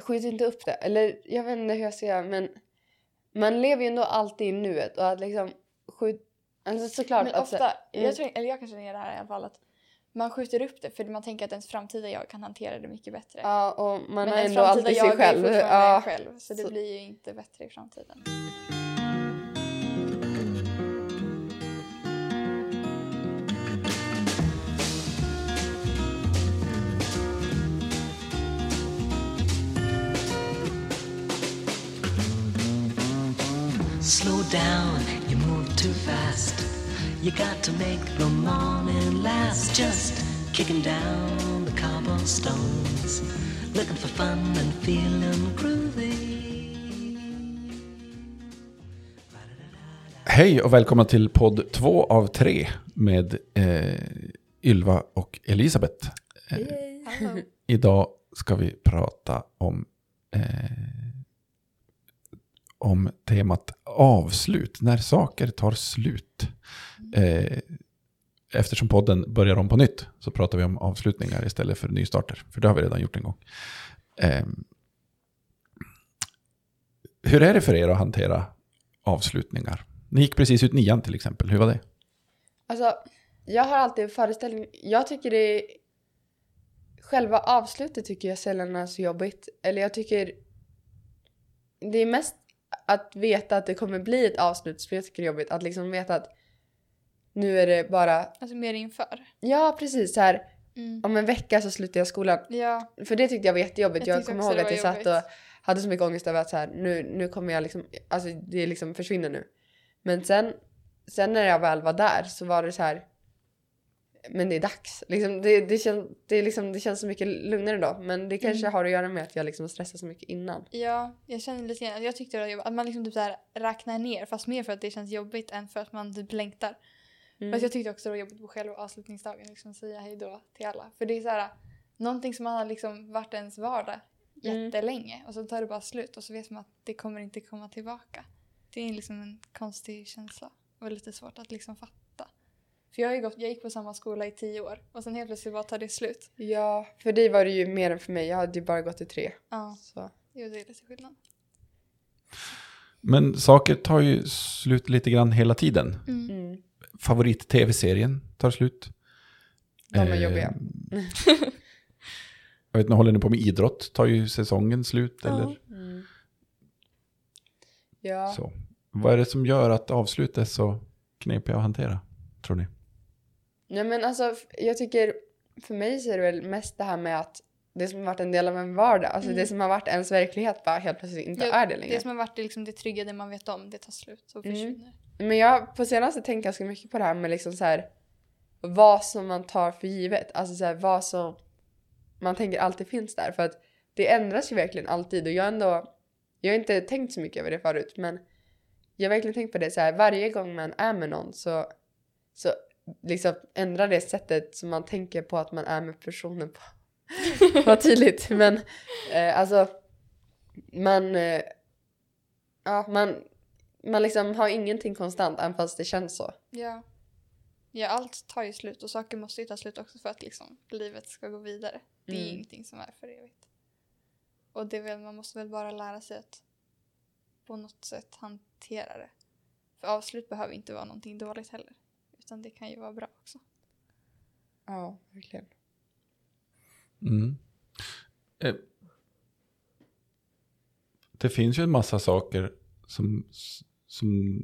skjut inte upp det. Eller jag vet inte hur jag ska göra men man lever ju ändå alltid i nuet och att liksom skjut... Alltså såklart Men att- ofta, mm. jag, tror, eller jag kan känna det här i alla fall att man skjuter upp det för man tänker att ens framtida jag kan hantera det mycket bättre. Ja och man Men ens ändå framtida alltid jag sig själv. är fortfarande Ja. själv så det Så- blir ju inte bättre i framtiden. Down, you move too fast. You got to make the morning last. Just kicking down the cobblestones, looking for fun and feeling groovy. Hej och välkomna till podd två av tre med eh, Ylva och Elisabeth. Eh, idag ska vi prata om, eh, om temat avslut, när saker tar slut. Eh, eftersom podden börjar om på nytt så pratar vi om avslutningar istället för nystarter, för det har vi redan gjort en gång. Eh, hur är det för er att hantera avslutningar? Ni gick precis ut nian till exempel, hur var det? Alltså, jag har alltid en föreställning. Jag tycker det är... Själva avslutet tycker jag sällan är så jobbigt. Eller jag tycker... Det är mest att veta att det kommer bli ett avslut som jag tycker är jobbigt. Att liksom veta att nu är det bara... Alltså mer inför. Ja, precis. Så här, Mm. om en vecka så slutar jag skolan. Ja, För det tyckte jag var jättejobbigt. Jag Jag, kommer ihåg att jag var satt och jobbigt. hade så mycket ångest över att så här, nu, nu kommer jag liksom... Alltså det liksom försvinner nu. Men sen, sen när jag väl var där så var det så här... Men det är dags. Liksom, det, det, kän, det, liksom, det känns så mycket lugnare då. Men det kanske Mm. har att göra med att jag liksom stressar så mycket innan. ja, jag känner lite grann, jag tyckte det var jobbigt. Att man liksom typ så här räknar ner fast mer för att det känns jobbigt än för att man typ längtar. Mm. Fast jag tyckte också det var jobbigt på själva avslutningsdagen, liksom säga hej då till alla. För det är så här, någonting som har liksom varit ens vardag Mm. jättelänge och så tar det bara slut och så vet man att det kommer inte komma tillbaka. Det är liksom en konstig känsla och lite svårt att liksom fatta. För jag, har ju gått, jag gick på samma skola i tio år och sen helt plötsligt bara tar det slut. Ja, för dig var det ju mer än för mig. Jag hade ju bara gått i tre. Ja, Så. jo, det är lite skillnad. Men saker tar ju slut lite grann hela tiden. Mm. Mm. Favorit-tv-serien tar slut. De är Eh, jobbiga. Jag vet inte, håller ni på med idrott? Tar ju säsongen slut Ja. eller Mm. Ja. så. Vad är det som gör att avslut är så knepiga att hantera, tror ni? Nej men alltså jag tycker för mig så är det väl mest det här med att det som har varit en del av en vardag, alltså Mm. det som har varit ens verklighet bara helt plötsligt inte Ja, är det längre. Det som har varit det, liksom det trygga, det man vet om, det tar slut och Mm. försvinner. Men jag på senaste tänkt ganska mycket på det här med liksom så här vad som man tar för givet, alltså så här vad som man tänker alltid finns där för att det ändras ju verkligen alltid och jag ändå jag har inte tänkt så mycket över det förut men jag har verkligen tänkt på det så här varje gång man är med någon så så liksom ändrar det sättet som man tänker på att man är med personen på. Vad tydligt men eh, alltså man eh, ja man man liksom har ingenting konstant även fast det känns så. Ja. ja, allt tar ju slut och saker måste ju ta slut också för att liksom, livet ska gå vidare. Det är Mm. ingenting som är för evigt. Och det väl, man måste väl bara lära sig att på något sätt hantera det. För avslut behöver inte vara någonting dåligt heller. Utan det kan ju vara bra också. Ja, verkligen. Mm. Eh, Det finns ju en massa saker som, som,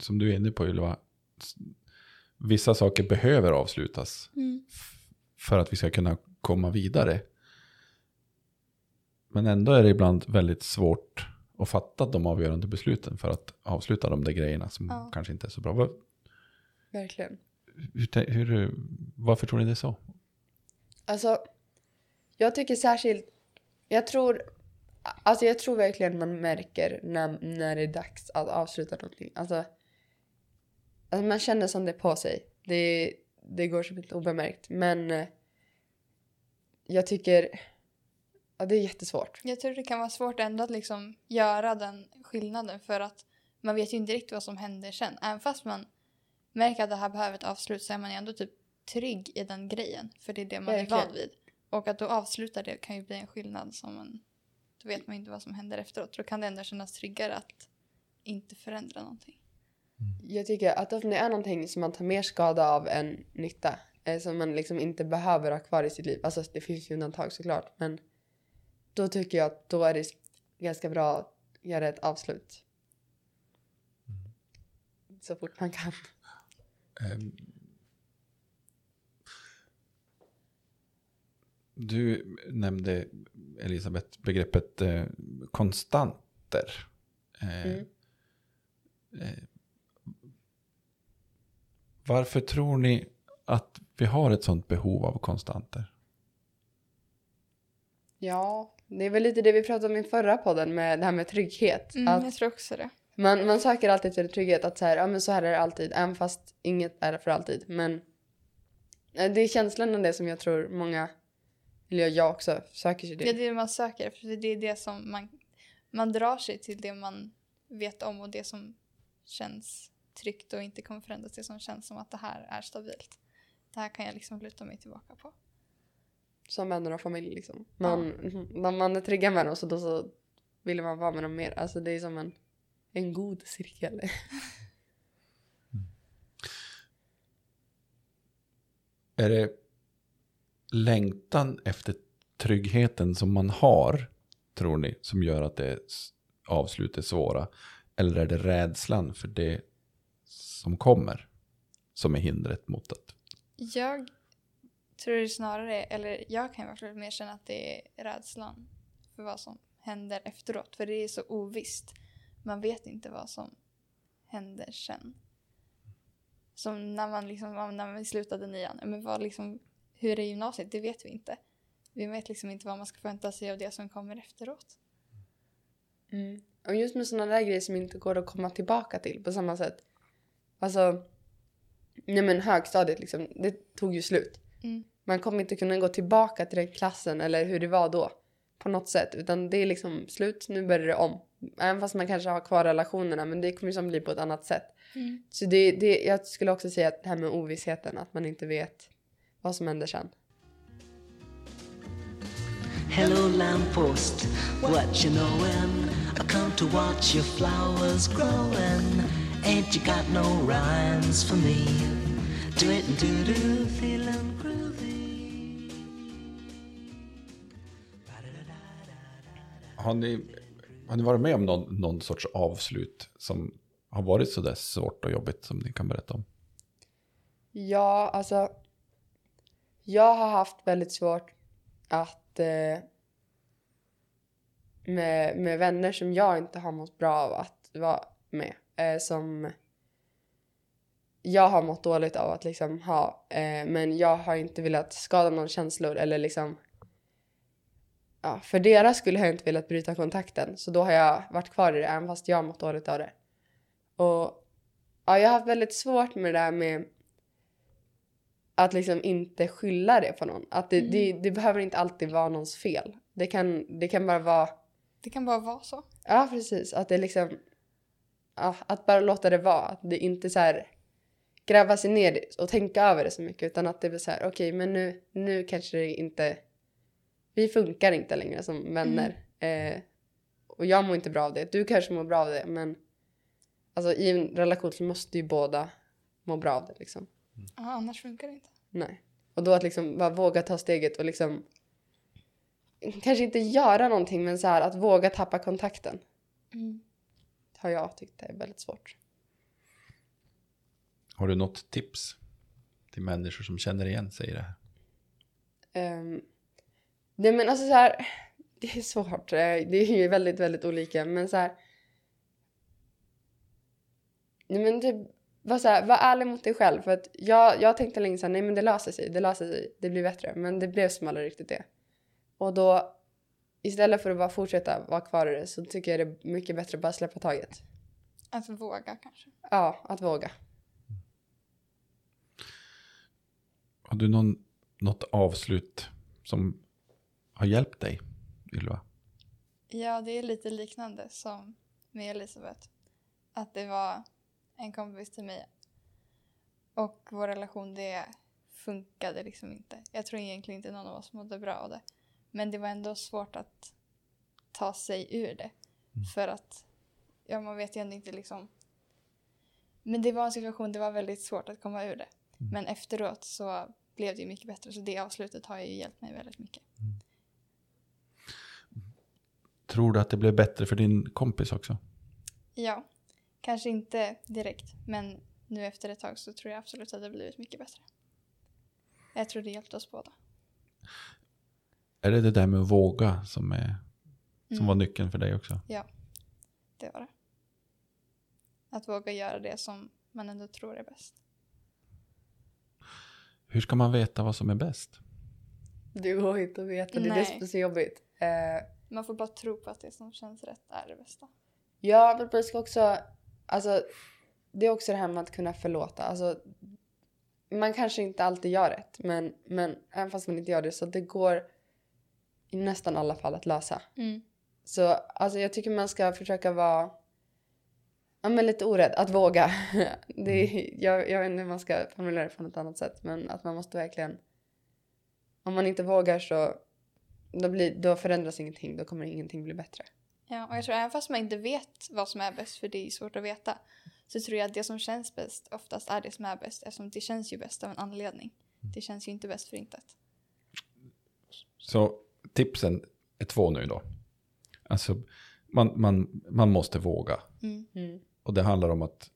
som du är inne på Ylva. Vissa saker behöver avslutas f- för att vi ska kunna komma vidare. Men ändå är det ibland väldigt svårt att fatta de avgörande besluten för att avsluta de där grejerna som Ja. kanske inte är så bra. Verkligen. Hur, hur, varför tror ni det är så? Alltså, jag tycker särskilt, jag tror, alltså jag tror verkligen man märker när, när det är dags att avsluta någonting. Alltså, alltså man känner som det på sig. Det, det går som inte obemärkt. Men eh, jag tycker, ja, det är jättesvårt. Jag tror det kan vara svårt ändå att liksom göra den skillnaden för att man vet ju inte riktigt vad som händer sen. Även fast man märker att det här behöver ett avslut så är man ju ändå typ trygg i den grejen. För det är det man är van vid. Och att då avsluta det kan ju bli en skillnad som man Då vet man inte vad som händer efteråt. Då kan det ändå kännas tryggare att inte förändra någonting. Jag tycker att om det är någonting som man tar mer skada av än nytta, eh, som man liksom inte behöver ha kvar i sitt liv, alltså det finns ju undantag såklart, men då tycker jag att då är det ganska bra att göra ett avslut. Så fort man kan. Ehm, Du nämnde, Elisabeth, begreppet eh, konstanter. Eh, Mm. eh, varför tror ni att vi har ett sånt behov av konstanter? Ja, det är väl lite det vi pratade om i förra podden med det här med trygghet. Mm, att jag tror också det. Man, man söker alltid efter trygghet, att så här, ja men så här är det alltid, även fast inget är för alltid. Men eh, det är känslan av det som jag tror många, eller jag också, söker sig Det är till. det man söker efter. Det är det som man, man drar sig till det man vet om och det som känns tryggt och inte kommer förändras. Det som känns som att det här är stabilt. Det här kan jag liksom luta mig tillbaka på. Som vänner och familj liksom. Man, man, man är trygga med dem så då så vill man vara med dem mer. Alltså det är som en, en god cirkel. Är det längtan efter tryggheten som man har, tror ni, som gör att det avslut är svåra? Eller är det rädslan för det som kommer som är hindret mot att... Jag tror det snarare, eller jag kan fall mer känna att det är rädslan för vad som händer efteråt. För det är så ovisst. Man vet inte vad som händer sen. Som när man liksom, när man slutade nian. Men vad liksom, hur är gymnasiet? Det vet vi inte. Vi vet liksom inte vad man ska förvänta sig av det som kommer efteråt. Mm. Och just med sådana där grejer som inte går att komma tillbaka till på samma sätt. Alltså, nej men högstadiet liksom, det tog ju slut. Mm. Man kommer inte kunna gå tillbaka till den klassen eller hur det var då. På något sätt. Utan det är liksom slut, nu börjar det om. Även fast man kanske har kvar relationerna men det kommer ju som bli på ett annat sätt. Mm. Så det, det, jag skulle också säga att det här med ovissheten, att man inte vet vad som händer sen. Hello, lamppost, what you knowin'? I come to watch your flowers growing. Ain't you got no rhymes for me? Do it and do do, feeling groovy. Har ni, har ni varit med om någon, någon sorts avslut som har varit så där svårt och jobbigt som ni kan berätta om? Ja, alltså. Jag har haft väldigt svårt att eh, med, med vänner som jag inte har mått bra av att vara med. Eh, som jag har mått dåligt av att liksom ha. Eh, men jag har inte velat skada någon känslor eller liksom. Ja, för deras skulle jag inte velat bryta kontakten. Så då har jag varit kvar i det även fast jag mått dåligt av det. Och ja, jag har haft väldigt svårt med det där med att liksom inte skylla det på någon. Att det, det, det behöver inte alltid vara någons fel. Det kan, det kan bara vara, Det kan bara vara så. ja precis, att det liksom, ja, att bara låta det vara. Att det inte så här gräva sig ner och tänka över det så mycket utan att det blir så här, okej men nu, nu kanske det inte, vi funkar inte längre som vänner. Eh, och jag mår inte bra av det, du kanske mår bra av det men alltså i en relation så måste ju båda må bra av det liksom. Ja, annars funkar det inte. Nej. Och då att liksom bara våga ta steget och liksom kanske inte göra någonting men så här att våga tappa kontakten Mm. har jag tyckt är väldigt svårt. Har du något tips till människor som känner igen sig i det här? Um, nej men alltså så här, det är svårt. Eh, Det är ju väldigt, väldigt olika men så här. Nej men typ, var, så här, var ärlig mot dig själv för att jag, jag tänkte länge såhär, nej men det löser sig, det löser sig, det blir bättre. Men det blev som aldrig riktigt det. Och då istället för att bara fortsätta vara kvar i det så tycker jag det är mycket bättre att bara släppa taget. Att våga kanske. Ja, att våga. Har du någon, något avslut som har hjälpt dig, Ylva? Ja, det är lite liknande som med Elisabeth. Att det var en kompis till mig. Och vår relation, det funkade liksom inte. Jag tror egentligen inte någon av oss mådde bra av det. Men det var ändå svårt att ta sig ur det. För att, ja man vet ju ändå inte liksom. Men det var en situation, det var väldigt svårt att komma ur det. Men efteråt så blev det ju mycket bättre. Så det avslutet har ju hjälpt mig väldigt mycket. Tror du att det blev bättre för din kompis också? Ja, kanske inte direkt. Men nu efter ett tag så tror jag absolut att det blivit mycket bättre. Jag tror det hjälpte oss båda. Är det det där med att våga som, är, som Mm. var nyckeln för dig också? Ja, det var det. Att våga göra det som man ändå tror är bäst. Hur ska man veta vad som är bäst? Det går inte att veta, det är det Nej. som är så jobbigt. Eh, Man får bara tro på att det som känns rätt är det bästa. Ja, men man ska också... Alltså, det är också det här med att kunna förlåta. Alltså, man kanske inte alltid gör rätt, men, men även fast man inte gör det så det går i nästan alla fall att lösa. Mm. Så alltså, jag tycker man ska försöka vara ja, men lite orädd, att våga. Det är, jag, jag vet inte hur man ska formulera det på något annat sätt, men att man måste verkligen... Om man inte vågar så då, blir, då förändras ingenting, då kommer ingenting bli bättre. Ja, och jag tror även fast man inte vet vad som är bäst, för det är svårt att veta, så tror jag att det som känns bäst oftast är det som är bäst, eftersom det känns ju bäst av en anledning. Det känns ju inte bäst för intet. Så tipsen är två nu då. Alltså, man, man, man måste våga. Mm, Mm. Och det handlar om att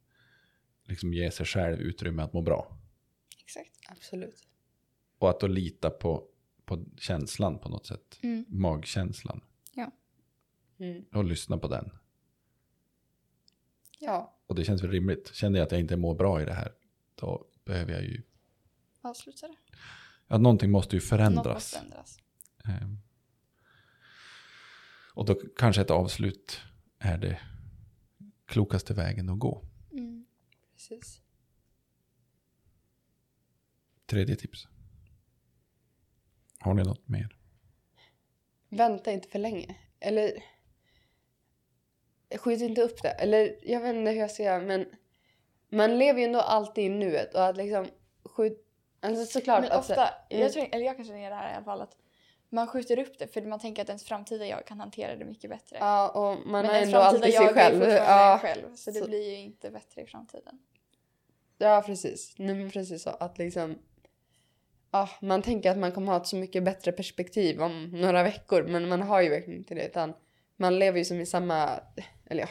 liksom ge sig själv utrymme att må bra. exakt. Absolut. Och att då lita på, på känslan på något sätt. Mm. Magkänslan. Mm. Och lyssna på den. Ja. Och det känns väl rimligt. Känner jag att jag inte mår bra i det här. Då behöver jag ju... Avsluta det. Ja, någonting måste ju Något förändras. måste ändras. Ehm. Och då kanske ett avslut är det klokaste vägen att gå. Mm. Precis. Tredje tips. Har ni något mer? Vänta inte för länge. Eller... Skjut inte upp det. Eller jag vet inte hur jag ska göra men... Man lever ju ändå alltid i nuet och att liksom skjut... Alltså såklart Men ofta, Mm. jag, tror, eller jag kanske känner det här i alla fall, att man skjuter upp det för man tänker att ens framtida jag kan hantera det mycket bättre. Ja, och man Men har ens ändå alltid sig jag är själv. fortfarande Ja, själv, så det så- blir ju inte bättre i framtiden. ja, precis. Nej, men precis så. Att liksom... Ja, man tänker att man kommer ha ett så mycket bättre perspektiv om några veckor men man har ju verkligen inte det utan man lever ju som i samma... Eller ja,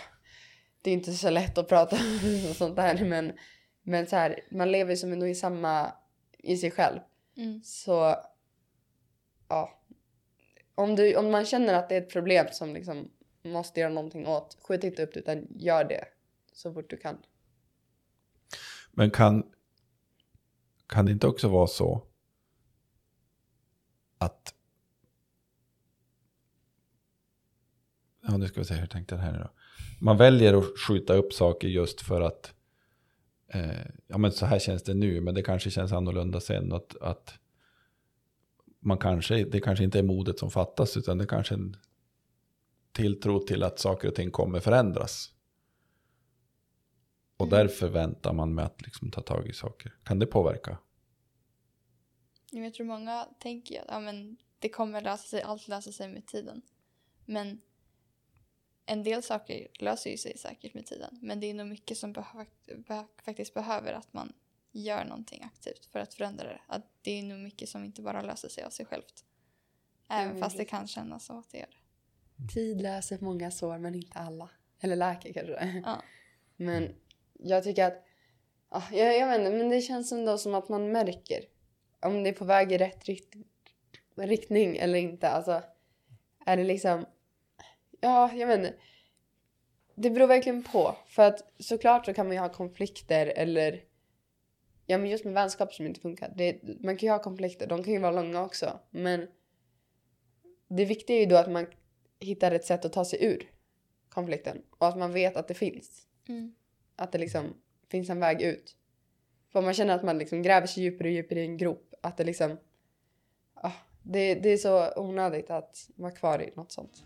det är inte så lätt att prata om sånt där men, men så här, man lever ju som ändå i samma... i sig själv. Mm. Så ja. Om, du, om man känner att det är ett problem som liksom måste göra någonting åt, skjut inte upp det utan gör det så fort du kan. Men kan, kan det inte också vara så att... Ja, nu ska vi se, hur tänkte jag här nu då? Man väljer att skjuta upp saker just för att... Eh, ja, men så här känns det nu, men det kanske känns annorlunda sen. Att, att man kanske, det kanske inte är modet som fattas, utan det kanske är en tilltro till att saker och ting kommer förändras. Och därför väntar man med att liksom ta tag i saker. Kan det påverka? Jag tror många tänker att ja, men det kommer lösa sig, allt löser sig med tiden. Men en del saker löser ju sig säkert med tiden. Men det är nog mycket som behö- be- faktiskt behöver att man gör någonting aktivt för att förändra det. Att det är nog mycket som inte bara löser sig av sig självt. Även men fast det kan kännas som att det gör det. Tid läser många sår men inte alla. Eller läker kanske. Ja. Men jag tycker att, ja, jag, jag vet inte, men det känns ändå som att man märker om det är på väg i rätt rikt, riktning eller inte. Alltså, är det liksom, ja, jag vet inte. Det beror verkligen på. För att såklart så kan man ju ha konflikter eller Ja men just med vänskap som inte funkar. Det, man kan ju ha konflikter, de kan ju vara långa också. Men det viktiga är ju då att man hittar ett sätt att ta sig ur konflikten. Och att man vet att det finns. Mm. Att det liksom finns en väg ut. För om man känner att man liksom gräver sig djupare och djupare i en grop att det liksom... Ah, det, det är så onödigt att vara kvar i något sånt.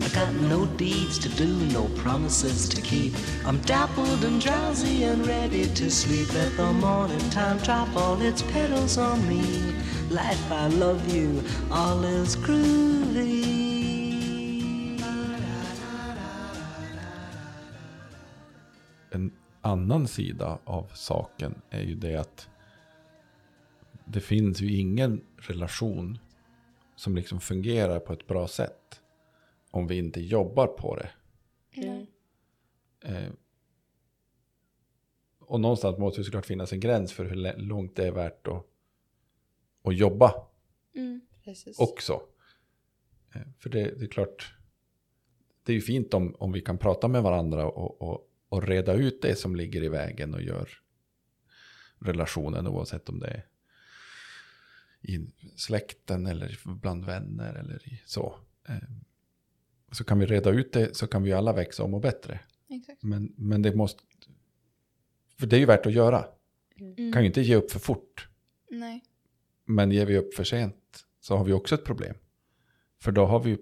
I got no deeds to do, no promises to keep. I'm dappled and drowsy and ready to sleep. Let the morning time drop all its petals on me. Life, I love you, all is groovy. En annan sida av saken är ju det att det finns ju ingen relation som liksom fungerar på ett bra sätt om vi inte jobbar på det. Mm. Eh, och någonstans måste det såklart finnas en gräns för hur långt det är värt att, att jobba Mm. Också. Eh, För det, det är klart, det är ju fint om, om vi kan prata med varandra och, och, och reda ut det som ligger i vägen och gör relationen oavsett om det är i släkten eller bland vänner eller i, så. Eh, Så kan vi reda ut det så kan vi alla växa och må bättre. Exakt. Men, men det måste, för det är ju värt att göra. Mm. Kan ju inte ge upp för fort. Nej. Men ger vi upp för sent så har vi också ett problem. För då har vi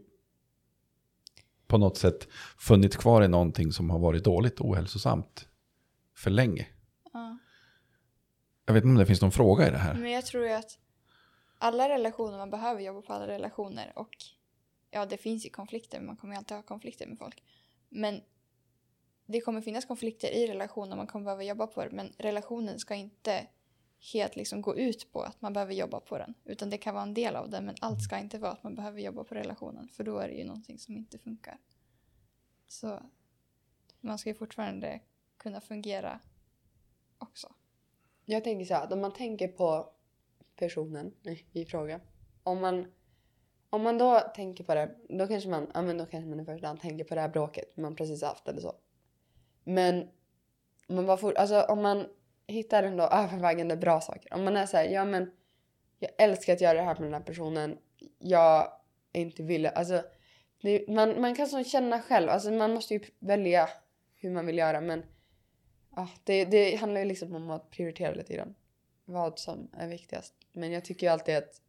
på något sätt funnits kvar i någonting som har varit dåligt och ohälsosamt för länge. Ja. Jag vet inte om det finns någon fråga i det här. Men jag tror att alla relationer, man behöver jobba på alla relationer och ja, det finns ju konflikter, man kommer ju alltid ha konflikter med folk. Men det kommer finnas konflikter i relationer, man kommer behöva jobba på det, men relationen ska inte helt liksom gå ut på att man behöver jobba på den, utan det kan vara en del av den, men allt ska inte vara att man behöver jobba på relationen, för då är det ju någonting som inte funkar. Så man ska ju fortfarande kunna fungera också. Jag tänker så här, om man tänker på personen i fråga. Om man, om man då tänker på det, då kanske man, ja men då kanske man i första hand tänker på det här bråket man precis haft eller så. Men om man, var får, alltså, om man hittar ändå övervägande bra saker. Om man är så här, ja men jag älskar att göra det här med den här personen. Jag är inte villig, alltså det, man, man kan så känna själv, alltså man måste ju välja hur man vill göra men ja, det, det handlar ju liksom om att prioritera lite grann. Vad som är viktigast. Men jag tycker ju alltid att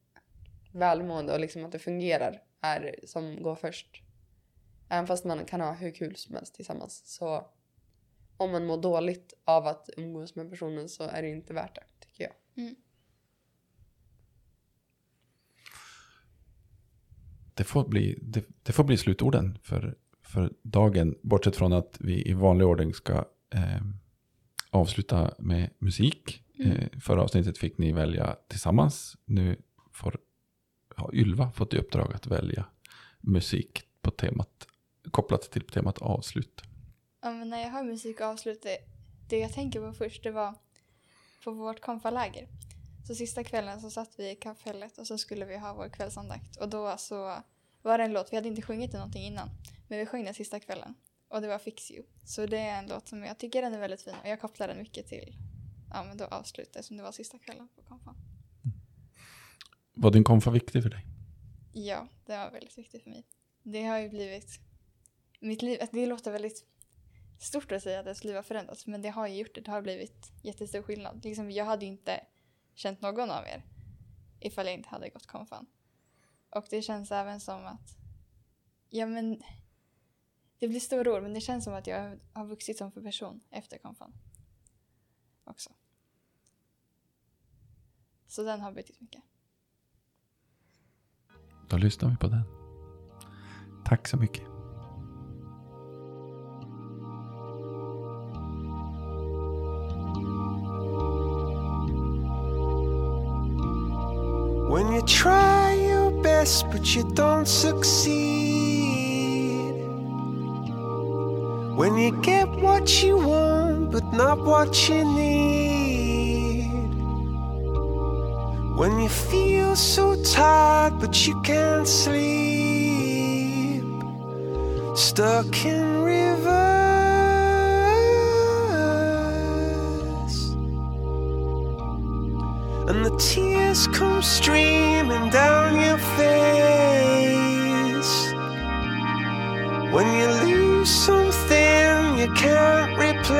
välmående och liksom att det fungerar är som går först. Även fast man kan ha hur kul som helst tillsammans så om man mår dåligt av att umgås med personen så är det inte värt det, tycker jag. Det får bli, det, det får bli slutorden för, för dagen. Bortsett från att vi i vanlig ordning ska eh, avsluta med musik. Eh, förra avsnittet fick ni välja tillsammans. Nu får, har Ylva fått i uppdrag att välja musik på temat, kopplat till temat avslut. Ja, men när jag hör musik och avslut, det, det jag tänker på först det var på vårt konfaläger. Så sista kvällen så satt vi i kaffehället och så skulle vi ha vår kvällsandakt. Och då så var det en låt, vi hade inte sjungit den någonting innan, men vi sjöng den sista kvällen. Och det var Fix You. Så det är en låt som jag tycker den är väldigt fin och jag kopplar den mycket till ja, men då avslutet som det var sista kvällen på konfan. Var din konfa viktig för dig? Ja, det var väldigt viktigt för mig. Det har ju blivit... Mitt liv, det låter väldigt stort att säga att ens liv har förändrats, men det har ju gjort det. Det har blivit jättestor skillnad. Liksom, jag hade inte känt någon av er ifall jag inte hade gått konfan. Och det känns även som att... Ja, men... Det blir stora ord, men det känns som att jag har vuxit som för person efter konfan. Också. Så den har betytt mycket. Då lyssnar vi på den. Tack så mycket. When you try your best but you don't succeed. When you get what you want but not what you need. When you feel so tired but you can't sleep. Stuck in reverse. And the tears come streaming down your face When you lose something you can't replace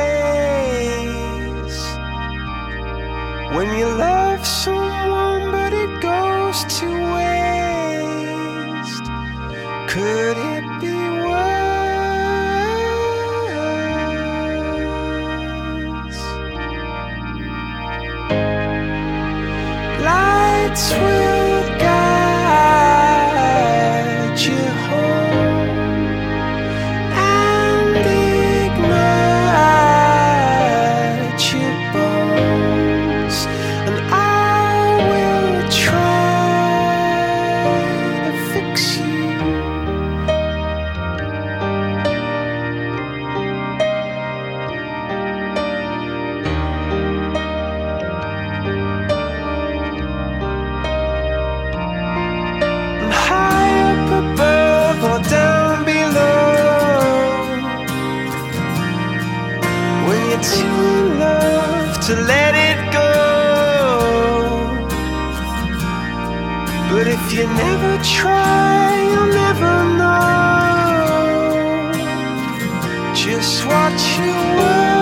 When you love someone but it goes to waste Could it be worse? Lights But if you never try, you'll never know just watch you were.